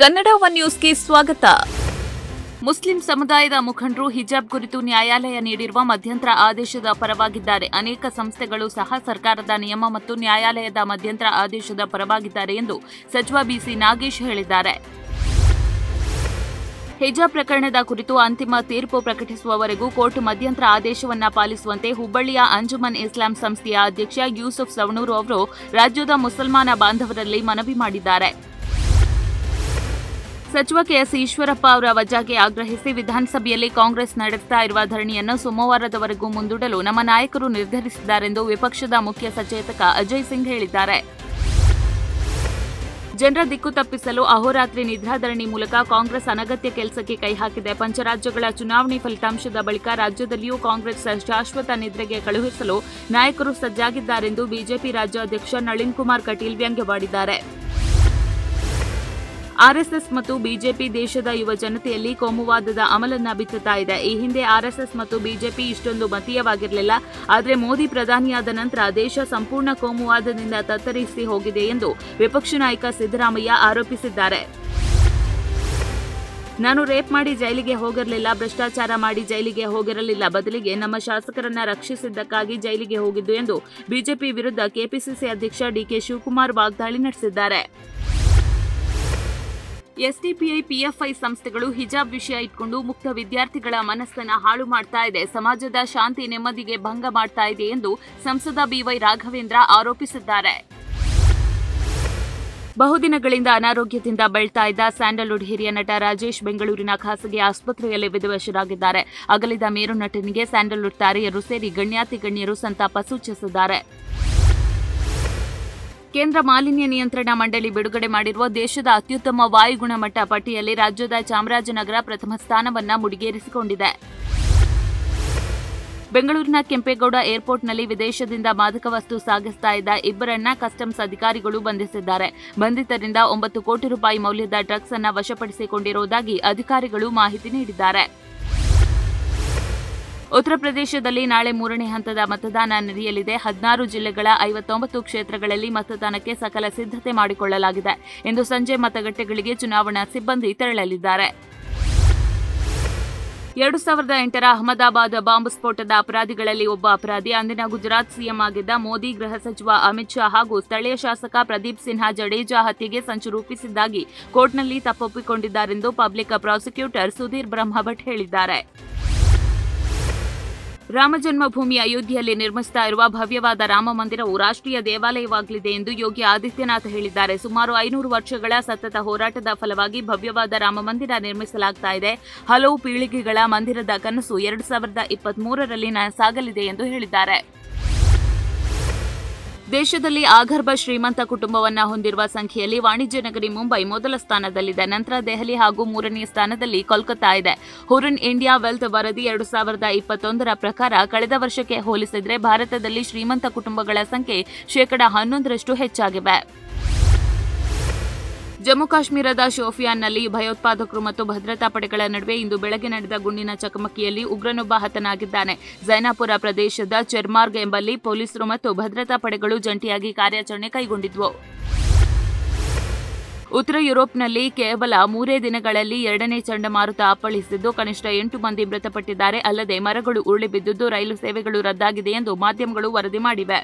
Kannada one ನ್ಯೂಸ್ಗೆ ಸ್ವಾಗತ. Muslim ಸಮುದಾಯದ ಮುಖಂಡರು ಹಿಜಾಬ್ ಕುರಿತು ನ್ಯಾಯಾಲಯ ನೀಡಿರುವ ಮಧ್ಯಂತರ ಆದೇಶದ ಪರವಾಗಿದ್ದಾರೆ. ಅನೇಕ ಸಂಸ್ಥೆಗಳು ಸಹ ಸರ್ಕಾರದ ನಿಯಮ ಮತ್ತು ನ್ಯಾಯಾಲಯದ ಮಧ್ಯಂತರ ಆದೇಶದ ಪರವಾಗಿದ್ದಾರೆ ಎಂದು ಸಚಿವ ಬಿಸಿ ನಾಗೇಶ್ ಹೇಳಿದ್ದಾರೆ. ಹಿಜಾಬ್ ಪ್ರಕರಣದ ಕುರಿತು ಅಂತಿಮ ತೀರ್ಪು ಪ್ರಕಟಿಸುವವರೆಗೂ ಕೋರ್ಟ್ ಮಧ್ಯಂತರ ಆದೇಶವನ್ನ ಪಾಲಿಸುವಂತೆ ಹುಬ್ಬಳ್ಳಿಯ ಅಂಜುಮನ್ ಇಸ್ಲಾಂ ಸಂಸ್ಥೆಯ ಅಧ್ಯಕ್ಷ ಯೂಸುಫ್ ಸವಣೂರು ಅವರು ರಾಜ್ಯದ ಮುಸಲ್ಮಾನ ಬಾಂಧವರಲ್ಲಿ ಮನವಿ ಮಾಡಿದ್ದಾರೆ. ಸಚಿವ ಕೆಎಸ್ ಈಶ್ವರಪ್ಪ ಅವರ ವಜಾಗೆ ಆಗ್ರಹಿಸಿ ವಿಧಾನಸಭೆಯಲ್ಲಿ ಕಾಂಗ್ರೆಸ್ ನಡೆಸ್ತಾ ಇರುವ ಧರಣಿಯನ್ನು ಸೋಮವಾರದವರೆಗೂ ಮುಂದೂಡಲು ನಮ್ಮ ನಾಯಕರು ನಿರ್ಧರಿಸಿದ್ದಾರೆಂದು ವಿಪಕ್ಷದ ಮುಖ್ಯ ಸಚೇತಕ ಅಜಯ್ ಸಿಂಗ್ ಹೇಳಿದ್ದಾರೆ. ಜನರ ದಿಕ್ಕು ತಪ್ಪಿಸಲು ಅಹೋರಾತ್ರಿ ನಿದ್ರಾಧರಣಿ ಮೂಲಕ ಕಾಂಗ್ರೆಸ್ ಅನಗತ್ಯ ಕೆಲಸಕ್ಕೆ ಕೈ ಹಾಕಿದೆ. ಪಂಚರಾಜ್ಯಗಳ ಚುನಾವಣೆ ಫಲಿತಾಂಶದ ಬಳಿಕ ರಾಜ್ಯದಲ್ಲಿಯೂ ಕಾಂಗ್ರೆಸ್ ಶಾಶ್ವತ ನಿದ್ರೆಗೆ ಕಳುಹಿಸಲು ನಾಯಕರು ಸಜ್ಜಾಗಿದ್ದಾರೆಂದು ಬಿಜೆಪಿ ರಾಜ್ಯಾಧ್ಯಕ್ಷ ನಳಿನ್ ಕುಮಾರ್ ಕಟೀಲ್ ವ್ಯಂಗ್ಯವಾಡಿದ್ದಾರೆ. ಆರ್ಎಸ್ಎಸ್ ಮತ್ತು ಬಿಜೆಪಿ ದೇಶದ ಯುವ ಜನತೆಯಲ್ಲಿ ಕೋಮುವಾದದ ಅಮಲನ್ನ ಬಿತ್ತುತ್ತಾ ಇದೆ. ಈ ಹಿಂದೆ ಆರ್ಎಸ್ಎಸ್ ಮತ್ತು ಬಿಜೆಪಿ ಇಷ್ಟೊಂದು ಮತೀಯವಾಗಿರಲಿಲ್ಲ. ಆದರೆ ಮೋದಿ ಪ್ರಧಾನಿಯಾದ ನಂತರ ದೇಶ ಸಂಪೂರ್ಣ ಕೋಮುವಾದದಿಂದ ತತ್ತರಿಸಿ ಹೋಗಿದೆ ಎಂದು ವಿಪಕ್ಷ ನಾಯಕ ಸಿದ್ದರಾಮಯ್ಯ ಆರೋಪಿಸಿದ್ದಾರೆ. ನಾನು ರೇಪ್ ಮಾಡಿ ಜೈಲಿಗೆ ಹೋಗಿರಲಿಲ್ಲ, ಭ್ರಷ್ಟಾಚಾರ ಮಾಡಿ ಜೈಲಿಗೆ ಹೋಗಿರಲಿಲ್ಲ. ಬದಲಿಗೆ ನಮ್ಮ ಶಾಸಕರನ್ನ ರಕ್ಷಿಸಿದ್ದಕ್ಕಾಗಿ ಜೈಲಿಗೆ ಹೋಗಿದ್ದು ಎಂದು ಬಿಜೆಪಿ ವಿರುದ್ಧ ಕೆಪಿಸಿಸಿ ಅಧ್ಯಕ್ಷ ಡಿಕೆ ಶಿವಕುಮಾರ್ ವಾಗ್ದಾಳಿ ನಡೆಸಿದ್ದಾರೆ. ಎಸ್ಡಿಪಿಐ ಪಿಎಫ್ಐ ಸಂಸ್ಥೆಗಳು ಹಿಜಾಬ್ ವಿಷಯ ಇಟ್ಕೊಂಡು ಮುಕ್ತ ವಿದ್ಯಾರ್ಥಿಗಳ ಮನಸ್ಸನ್ನು ಹಾಳು ಮಾಡ್ತಾ ಇದೆ. ಸಮಾಜದ ಶಾಂತಿ ನೆಮ್ಮದಿಗೆ ಭಂಗ ಮಾಡ್ತಾ ಇದೆ ಎಂದು ಸಂಸದ ಬಿವೈ ರಾಘವೇಂದ್ರ ಆರೋಪಿಸಿದ್ದಾರೆ. ಬಹುದಿನಗಳಿಂದ ಅನಾರೋಗ್ಯದಿಂದ ಬೆಳ್ತಾ ಇದ್ದ ಸ್ಯಾಂಡಲ್ವುಡ್ ಹಿರಿಯ ನಟ ರಾಜೇಶ್ ಬೆಂಗಳೂರಿನ ಖಾಸಗಿ ಆಸ್ಪತ್ರೆಯಲ್ಲಿ ವಿಧಿವಶರಾಗಿದ್ದಾರೆ. ಅಗಲಿದ ಮೇರು ನಟನಿಗೆ ಸ್ಯಾಂಡಲ್ವುಡ್ ತಾರೆಯರು ಸೇರಿ ಗಣ್ಯಾತಿ ಗಣ್ಯರು ಸಂತಾಪ ಸೂಚಿಸಿದ್ದಾರೆ. ಕೇಂದ್ರ ಮಾಲಿನ್ಯ ನಿಯಂತ್ರಣ ಮಂಡಳಿ ಬಿಡುಗಡೆ ಮಾಡಿರುವ ದೇಶದ ಅತ್ಯುತ್ತಮ ವಾಯು ಗುಣಮಟ್ಟ ಪಟ್ಟಿಯಲ್ಲಿ ರಾಜ್ಯದ ಚಾಮರಾಜನಗರ ಪ್ರಥಮ ಸ್ಥಾನವನ್ನು ಮುಡಿಗೇರಿಸಿಕೊಂಡಿದೆ. ಬೆಂಗಳೂರಿನ ಕೆಂಪೇಗೌಡ ಏರ್ಪೋರ್ಟ್ನಲ್ಲಿ ವಿದೇಶದಿಂದ ಮಾದಕ ವಸ್ತು ಸಾಗಿಸ್ತಾ ಇದ್ದ ಇಬ್ಬರನ್ನ ಕಸ್ಟಮ್ಸ್ ಅಧಿಕಾರಿಗಳು ಬಂಧಿಸಿದ್ದಾರೆ. ಬಂಧಿತರಿಂದ ಒಂಬತ್ತು ಕೋಟಿ ರೂಪಾಯಿ ಮೌಲ್ಯದ ಡ್ರಗ್ಸ್ ಅನ್ನು ವಶಪಡಿಸಿಕೊಂಡಿರುವುದಾಗಿ ಅಧಿಕಾರಿಗಳು ಮಾಹಿತಿ ನೀಡಿದ್ದಾರೆ. ಉತ್ತರ ಪ್ರದೇಶದಲ್ಲಿ ನಾಳೆ ಮೂರನೇ ಹಂತದ ಮತದಾನ ನಡೆಯಲಿದೆ. ಹದಿನಾರು ಜಿಲ್ಲೆಗಳ ಐವತ್ತೊಂಬತ್ತು ಕ್ಷೇತ್ರಗಳಲ್ಲಿ ಮತದಾನಕ್ಕೆ ಸಕಲ ಸಿದ್ಧತೆ ಮಾಡಿಕೊಳ್ಳಲಾಗಿದೆ. ಇಂದು ಸಂಜೆ ಮತಗಟ್ಟೆಗಳಿಗೆ ಚುನಾವಣಾ ಸಿಬ್ಬಂದಿ ತೆರಳಲಿದ್ದಾರೆ. ಎರಡು ಸಾವಿರದ ಎಂಟರ ಅಹಮದಾಬಾದ್ ಬಾಂಬ್ ಸ್ಫೋಟದ ಅಪರಾಧಿಗಳಲ್ಲಿ ಒಬ್ಬ ಅಪರಾಧಿ, ಅಂದಿನ ಗುಜರಾತ್ ಸಿಎಂ ಆಗಿದ್ದ ಮೋದಿ ಗೃಹ ಸಚಿವ ಅಮಿತ್ ಶಾ ಹಾಗೂ ಸ್ಥಳೀಯ ಶಾಸಕ ಪ್ರದೀಪ್ ಸಿನ್ಹಾ ಜಡೇಜಾ ಹತ್ಯೆಗೆ ಸಂಚು ರೂಪಿಸಿದ್ದಾಗಿ ಕೋರ್ಟ್ನಲ್ಲಿ ತಪ್ಪೊಪ್ಪಿಕೊಂಡಿದ್ದಾರೆಂದು ಪಬ್ಲಿಕ್ ಪ್ರಾಸಿಕ್ಯೂಟರ್ ಸುಧೀರ್ ಬ್ರಹ್ಮಭಟ್ ಹೇಳಿದ್ದಾರೆ. ರಾಮ ಜನ್ಮಭೂಮಿ ಅಯೋಧ್ಯೆಯಲ್ಲಿ ನಿರ್ಮಿಸ್ತಾ ಇರುವ ಭವ್ಯವಾದ ರಾಮ ಮಂದಿರವು ರಾಷ್ಟ್ರೀಯ ದೇವಾಲಯವಾಗಲಿದೆ ಎಂದು ಯೋಗಿ ಆದಿತ್ಯನಾಥ್ ಹೇಳಿದ್ದಾರೆ. ಸುಮಾರು ಐನೂರು ವರ್ಷಗಳ ಸತತ ಹೋರಾಟದ ಫಲವಾಗಿ ಭವ್ಯವಾದ ರಾಮ ಮಂದಿರ ನಿರ್ಮಿಸಲಾಗ್ತಾ ಇದೆ. ಹಲವು ಪೀಳಿಗೆಗಳ ಮಂದಿರದ ಕನಸು ಎರಡು ಸಾವಿರದ ಇಪ್ಪತ್ಮೂರರಲ್ಲಿ ಸಾಗಲಿದೆ ಎಂದು ಹೇಳಿದ್ದಾರೆ. ದೇಶದಲ್ಲಿ ಆಗರ್ಭ ಶ್ರೀಮಂತ ಕುಟುಂಬವನ್ನ ಹೊಂದಿರುವ ಸಂಖ್ಯೆಯಲ್ಲಿ ವಾಣಿಜ್ಯ ನಗರಿ ಮುಂಬೈ ಮೊದಲ ಸ್ಥಾನದಲ್ಲಿದೆ. ನಂತರ ದೆಹಲಿ ಹಾಗೂ ಮೂರನೇ ಸ್ಥಾನದಲ್ಲಿ ಕೋಲ್ಕತ್ತಾ ಇದೆ. ಹುರನ್ ಇಂಡಿಯಾ ವೆಲ್ತ್ ವರದಿ ಎರಡು ಸಾವಿರದ ಇಪ್ಪತ್ತೊಂದರ ಪ್ರಕಾರ ಕಳೆದ ವರ್ಷಕ್ಕೆ ಹೋಲಿಸಿದರೆ ಭಾರತದಲ್ಲಿ ಶ್ರೀಮಂತ ಕುಟುಂಬಗಳ ಸಂಖ್ಯೆ ಶೇಕಡಾ ಹನ್ನೊಂದರಷ್ಟು ಹೆಚ್ಚಾಗಿವೆ. ಜಮ್ಮು ಕಾಶ್ಮೀರದ ಶೋಫಿಯಾನ್ನಲ್ಲಿ ಭಯೋತ್ಪಾದಕರು ಮತ್ತು ಭದ್ರತಾ ಪಡೆಗಳ ನಡುವೆ ಇಂದು ಬೆಳಗ್ಗೆ ನಡೆದ ಗುಂಡಿನ ಚಕಮಕಿಯಲ್ಲಿ ಉಗ್ರನೊಬ್ಬ ಹತನಾಗಿದ್ದಾನೆ. ಜೈನಾಪುರ ಪ್ರದೇಶದ ಚೆರ್ಮಾರ್ಗ್ ಎಂಬಲ್ಲಿ ಪೊಲೀಸರು ಮತ್ತು ಭದ್ರತಾ ಪಡೆಗಳು ಜಂಟಿಯಾಗಿ ಕಾರ್ಯಾಚರಣೆ ಕೈಗೊಂಡಿದ್ವು. ಉತ್ತರ ಯುರೋಪ್ನಲ್ಲಿ ಕೇವಲ ಮೂರೇ ದಿನಗಳಲ್ಲಿ ಎರಡನೇ ಚಂಡಮಾರುತ ಅಪ್ಪಳಿಸಿದ್ದು, ಕನಿಷ್ಠ ಎಂಟು ಮಂದಿ ಮೃತಪಟ್ಟಿದ್ದಾರೆ. ಅಲ್ಲದೆ ಮರಗಳು ಉರುಳಿ ಬಿದ್ದಿದ್ದು, ರೈಲು ಸೇವೆಗಳು ರದ್ದಾಗಿದೆ ಎಂದು ಮಾಧ್ಯಮಗಳು ವರದಿ ಮಾಡಿವೆ.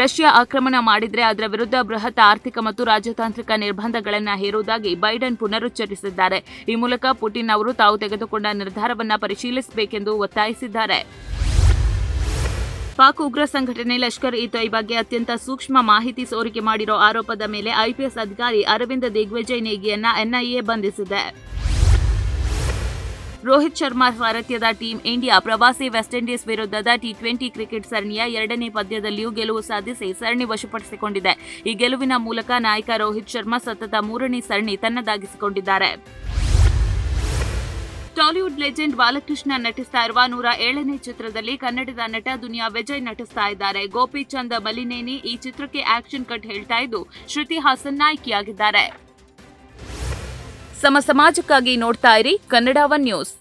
ರಷ್ಯಾ ಆಕ್ರಮಣ ಮಾಡಿದ್ರೆ ಅದರ ವಿರುದ್ಧ ಬೃಹತ್ ಆರ್ಥಿಕ ಮತ್ತು ರಾಜತಾಂತ್ರಿಕ ನಿರ್ಬಂಧಗಳನ್ನು ಹೇರುವುದಾಗಿ ಬೈಡನ್ ಪುನರುಚ್ಚರಿಸಿದ್ದಾರೆ. ಈ ಮೂಲಕ ಪುಟಿನ್ ಅವರು ತಾವು ತೆಗೆದುಕೊಂಡ ನಿರ್ಧಾರವನ್ನು ಪರಿಶೀಲಿಸಬೇಕೆಂದು ಒತ್ತಾಯಿಸಿದ್ದಾರೆ. ಪಾಕ್ ಉಗ್ರ ಸಂಘಟನೆ ಲಷ್ಕರ್ ಇ ಬಗ್ಗೆ ಅತ್ಯಂತ ಸೂಕ್ಷ್ಮ ಮಾಹಿತಿ ಸೋರಿಕೆ ಮಾಡಿರೋ ಆರೋಪದ ಮೇಲೆ ಐಪಿಎಸ್ ಅಧಿಕಾರಿ ಅರವಿಂದ್ ದಿಗ್ವಿಜಯ್ ನೇಗಿಯನ್ನ ಎನ್ಐಎ ಬಂಧಿಸಿದೆ. ರೋಹಿತ್ ಶರ್ಮಾ ಸಾರಥ್ಯದ ಟೀಂ ಇಂಡಿಯಾ ಪ್ರವಾಸಿ ವೆಸ್ಟ್ ಇಂಡೀಸ್ ವಿರುದ್ಧದ ಟಿ ಟ್ವೆಂಟಿ ಕ್ರಿಕೆಟ್ ಸರಣಿಯ ಎರಡನೇ ಪಂದ್ಯದಲ್ಲಿಯೂ ಗೆಲುವು ಸಾಧಿಸಿ ಸರಣಿ ವಶಪಡಿಸಿಕೊಂಡಿದೆ. ಈ ಗೆಲುವಿನ ಮೂಲಕ ನಾಯಕ ರೋಹಿತ್ ಶರ್ಮಾ ಸತತ ಮೂರನೇ ಸರಣಿ ತನ್ನದಾಗಿಸಿಕೊಂಡಿದ್ದಾರೆ. ಟಾಲಿವುಡ್ ಲೆಜೆಂಡ್ ಬಾಲಕೃಷ್ಣ ನಟಿಸ್ತಾ ಇರುವ ನೂರ ಏಳನೇ ಚಿತ್ರದಲ್ಲಿ ಕನ್ನಡದ ನಟ ದುನಿಯಾ ವಿಜಯ್ ನಟಿಸ್ತಾ ಇದ್ದಾರೆ. ಗೋಪಿಚಂದ್ ಮಲಿನೇನಿ ಈ ಚಿತ್ರಕ್ಕೆ ಆಕ್ಷನ್ ಕಟ್ ಹೇಳ್ತಾ ಇದ್ದು, ಶ್ರುತಿ ಹಾಸನ್ ನಾಯಕಿಯಾಗಿದ್ದಾರೆ. ಸಮ ಸಮಾಜಕ್ಕಾಗಿ ನೋಡ್ತಾ ಇರಿ ಕನ್ನಡ ಒನ್ ನ್ಯೂಸ್.